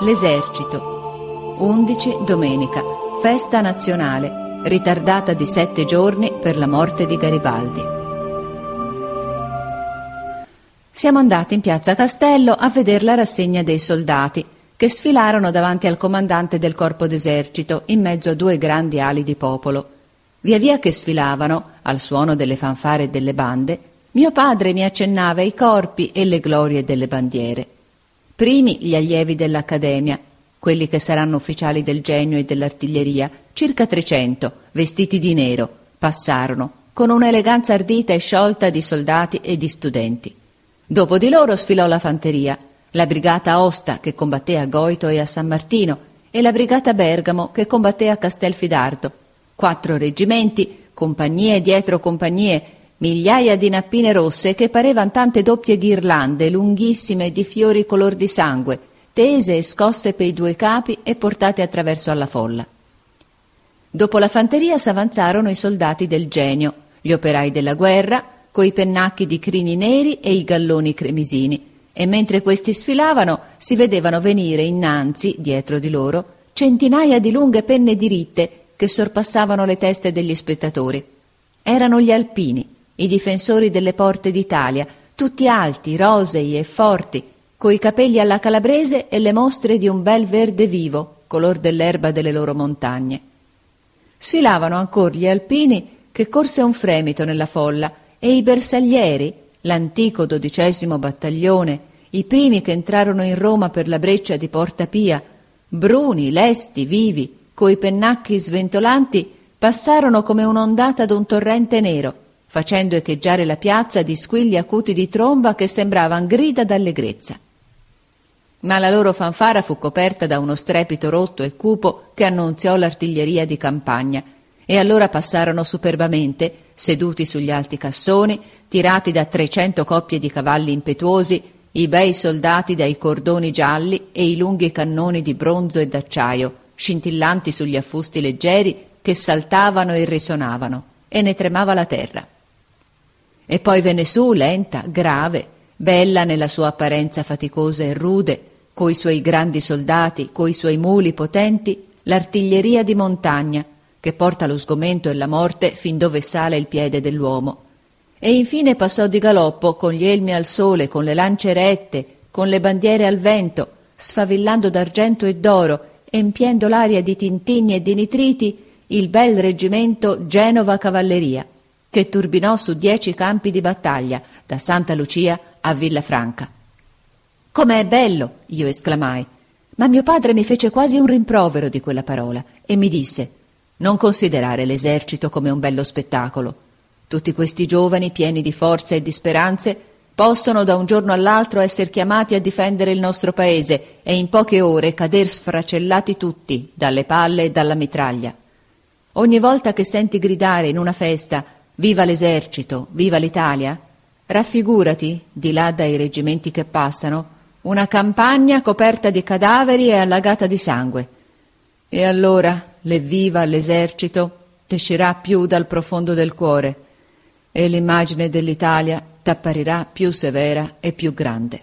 L'esercito. 11 domenica, festa nazionale, ritardata di sette giorni per la morte di Garibaldi. Siamo andati in piazza Castello a vedere la rassegna dei soldati che sfilarono davanti al comandante del corpo d'esercito in mezzo a due grandi ali di popolo. Via via che sfilavano, al suono delle fanfare e delle bande, mio padre mi accennava i corpi e le glorie delle bandiere. Primi gli allievi dell'Accademia, quelli che saranno ufficiali del genio e dell'artiglieria, circa trecento, vestiti di nero, passarono, con un'eleganza ardita e sciolta di soldati e di studenti. Dopo di loro sfilò la fanteria, la brigata Osta che combatté a Goito e a San Martino e la brigata Bergamo che combatté a Castelfidardo. Quattro reggimenti, compagnie dietro compagnie, migliaia di nappine rosse che parevan tante doppie ghirlande lunghissime di fiori color di sangue, tese e scosse per i due capi e portate attraverso alla folla. Dopo la fanteria s'avanzarono i soldati del genio, gli operai della guerra, coi pennacchi di crini neri e i galloni cremisini, e mentre questi sfilavano si vedevano venire innanzi, dietro di loro, centinaia di lunghe penne diritte che sorpassavano le teste degli spettatori. Erano gli alpini, i difensori delle porte d'Italia, tutti alti, rosei e forti, coi capelli alla calabrese e le mostre di un bel verde vivo, color dell'erba delle loro montagne. Sfilavano ancora gli alpini che corse un fremito nella folla e i bersaglieri, l'antico dodicesimo battaglione, i primi che entrarono in Roma per la breccia di Porta Pia, bruni, lesti, vivi, coi pennacchi sventolanti, passarono come un'ondata d'un torrente nero, facendo echeggiare la piazza di squilli acuti di tromba che sembravan grida d'allegrezza. Ma la loro fanfara fu coperta da uno strepito rotto e cupo che annunziò l'artiglieria di campagna, e allora passarono superbamente, seduti sugli alti cassoni, tirati da trecento coppie di cavalli impetuosi, i bei soldati dai cordoni gialli e i lunghi cannoni di bronzo e d'acciaio, scintillanti sugli affusti leggeri che saltavano e risonavano, e ne tremava la terra. E poi venne su, lenta, grave, bella nella sua apparenza faticosa e rude, coi suoi grandi soldati, coi suoi muli potenti, l'artiglieria di montagna, che porta lo sgomento e la morte fin dove sale il piede dell'uomo. E infine passò di galoppo, con gli elmi al sole, con le lance rette, con le bandiere al vento, sfavillando d'argento e d'oro, empiendo l'aria di tintigni e di nitriti, il bel reggimento Genova Cavalleria che turbinò su dieci campi di battaglia, da Santa Lucia a Villafranca. Com'è bello! io esclamai. Ma mio padre mi fece quasi un rimprovero di quella parola e mi disse non considerare l'esercito come un bello spettacolo. Tutti questi giovani, pieni di forza e di speranze, possono da un giorno all'altro essere chiamati a difendere il nostro paese e in poche ore cader sfracellati tutti dalle palle e dalla mitraglia. Ogni volta che senti gridare in una festa Viva l'esercito, viva l'Italia! Raffigurati, di là dai reggimenti che passano, una campagna coperta di cadaveri e allagata di sangue. E allora l'evviva all'esercito t'escirà più dal profondo del cuore e l'immagine dell'Italia t'apparirà più severa e più grande.